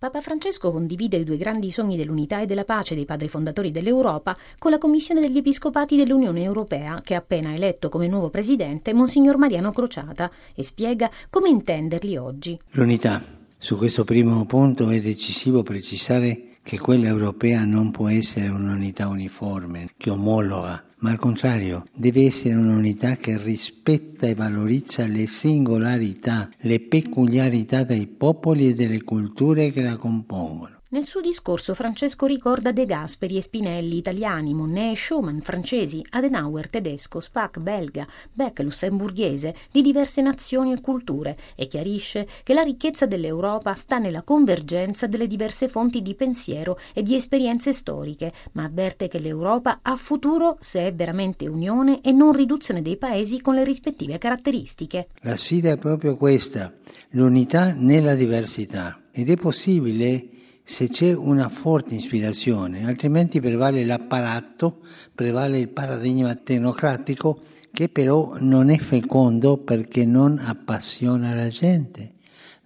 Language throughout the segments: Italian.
Papa Francesco condivide i due grandi sogni dell'unità e della pace dei padri fondatori dell'Europa con la Commissione degli Episcopati dell'Unione Europea, che ha appena eletto come nuovo presidente Monsignor Mariano Crociata, e spiega come intenderli oggi. L'unità. Su questo primo punto è decisivo precisare che quella europea non può essere un'unità uniforme, che omologa, ma al contrario deve essere un'unità che rispetta e valorizza le singolarità, le peculiarità dei popoli e delle culture che la compongono. Nel suo discorso Francesco ricorda De Gasperi e Spinelli italiani, Monnet e Schumann francesi, Adenauer tedesco, Spack belga, Beck lussemburghese, di diverse nazioni e culture e chiarisce che la ricchezza dell'Europa sta nella convergenza delle diverse fonti di pensiero e di esperienze storiche, ma avverte che l'Europa ha futuro se è veramente unione e non riduzione dei paesi con le rispettive caratteristiche. La sfida è proprio questa, l'unità nella diversità ed è possibile se c'è una forte ispirazione, altrimenti prevale l'apparato, prevale il paradigma tecnocratico che però non è fecondo perché non appassiona la gente,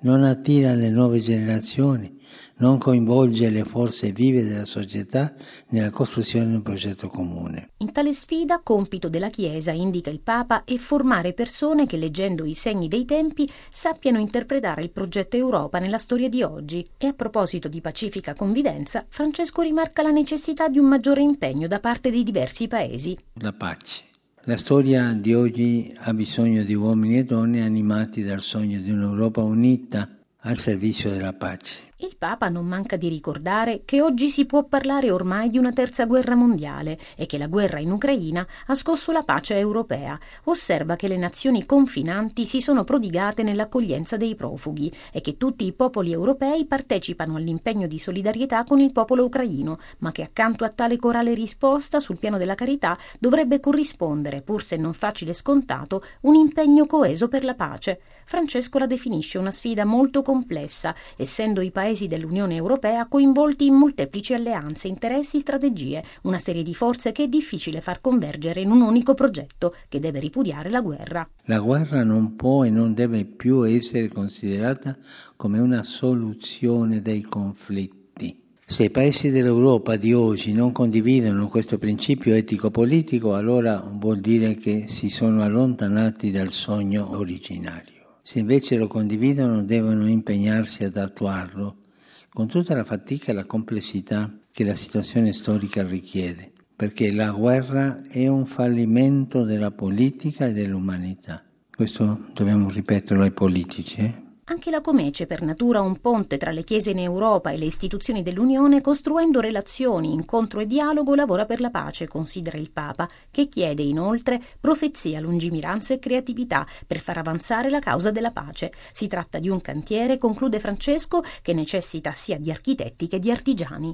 non attira le nuove generazioni, non coinvolge le forze vive della società nella costruzione di un progetto comune. In tale sfida, compito della Chiesa, indica il Papa, è formare persone che, leggendo i segni dei tempi, sappiano interpretare il progetto Europa nella storia di oggi. E a proposito di pacifica convivenza, Francesco rimarca la necessità di un maggiore impegno da parte dei diversi paesi. La pace. La storia di oggi ha bisogno di uomini e donne animati dal sogno di un'Europa unita al servizio della pace. Il Papa non manca di ricordare che oggi si può parlare ormai di una terza guerra mondiale e che la guerra in Ucraina ha scosso la pace europea. Osserva che le nazioni confinanti si sono prodigate nell'accoglienza dei profughi e che tutti i popoli europei partecipano all'impegno di solidarietà con il popolo ucraino, ma che accanto a tale corale risposta sul piano della carità dovrebbe corrispondere, pur se non facile scontato, un impegno coeso per la pace. Francesco la definisce una sfida molto complessa, essendo i paesi paesi dell'Unione Europea coinvolti in molteplici alleanze, interessi, strategie, una serie di forze che è difficile far convergere in un unico progetto che deve ripudiare la guerra. La guerra non può e non deve più essere considerata come una soluzione dei conflitti. Se i paesi dell'Europa di oggi non condividono questo principio etico-politico, allora vuol dire che si sono allontanati dal sogno originario. Se invece lo condividono, devono impegnarsi ad attuarlo con tutta la fatica e la complessità che la situazione storica richiede, perché la guerra è un fallimento della politica e dell'umanità. Questo dobbiamo ripeterlo ai politici. Eh? Anche la Comece, per natura un ponte tra le chiese in Europa e le istituzioni dell'Unione, costruendo relazioni, incontro e dialogo, lavora per la pace, considera il Papa, che chiede inoltre profezia, lungimiranza e creatività per far avanzare la causa della pace. Si tratta di un cantiere, conclude Francesco, che necessita sia di architetti che di artigiani.